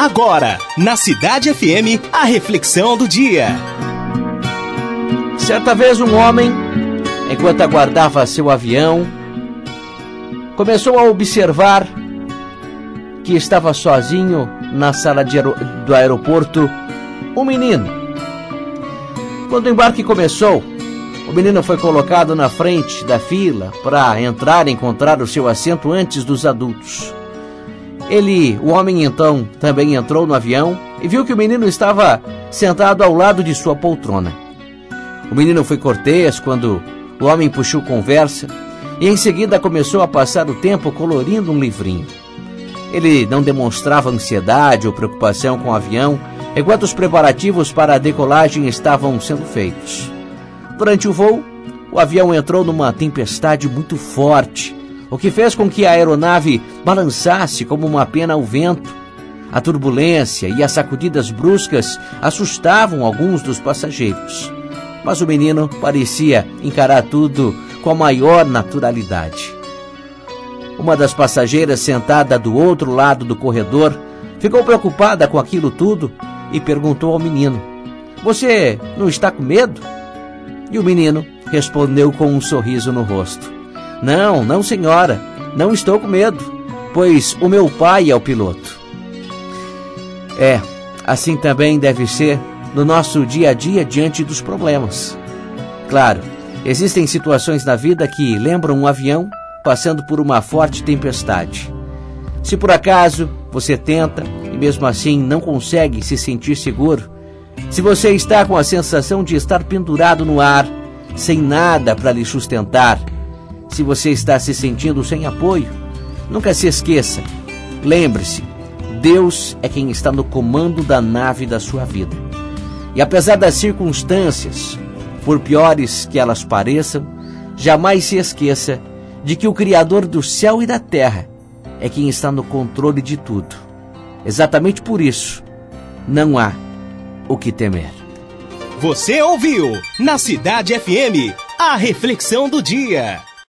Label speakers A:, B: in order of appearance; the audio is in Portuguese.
A: Agora, na Cidade FM, a reflexão do dia.
B: Certa vez um homem, enquanto aguardava seu avião, começou a observar que estava sozinho na sala aer do aeroporto um menino. Quando o embarque começou, o menino foi colocado na frente da fila para entrar e encontrar o seu assento antes dos adultos. Ele, o homem então, também entrou no avião e viu que o menino estava sentado ao lado de sua poltrona. O menino foi cortês quando o homem puxou conversa e em seguida começou a passar o tempo colorindo um livrinho. Ele não demonstrava ansiedade ou preocupação com o avião enquanto os preparativos para a decolagem estavam sendo feitos. Durante o voo, o avião entrou numa tempestade muito forte o que fez com que a aeronave balançasse como uma pena ao vento. A turbulência e as sacudidas bruscas assustavam alguns dos passageiros. Mas o menino parecia encarar tudo com a maior naturalidade. Uma das passageiras sentada do outro lado do corredor ficou preocupada com aquilo tudo e perguntou ao menino: Você não está com medo? E o menino respondeu com um sorriso no rosto: não, não, senhora. Não estou com medo, pois o meu pai é o piloto. É, assim também deve ser no nosso dia a dia diante dos problemas. Claro, existem situações na vida que lembram um avião passando por uma forte tempestade. Se por acaso você tenta e mesmo assim não consegue se sentir seguro, se você está com a sensação de estar pendurado no ar, sem nada para lhe sustentar, se você está se sentindo sem apoio, nunca se esqueça. Lembre-se, Deus é quem está no comando da nave da sua vida. E apesar das circunstâncias, por piores que elas pareçam, jamais se esqueça de que o Criador do céu e da terra é quem está no controle de tudo. Exatamente por isso, não há o que temer.
A: Você ouviu na Cidade FM a reflexão do dia.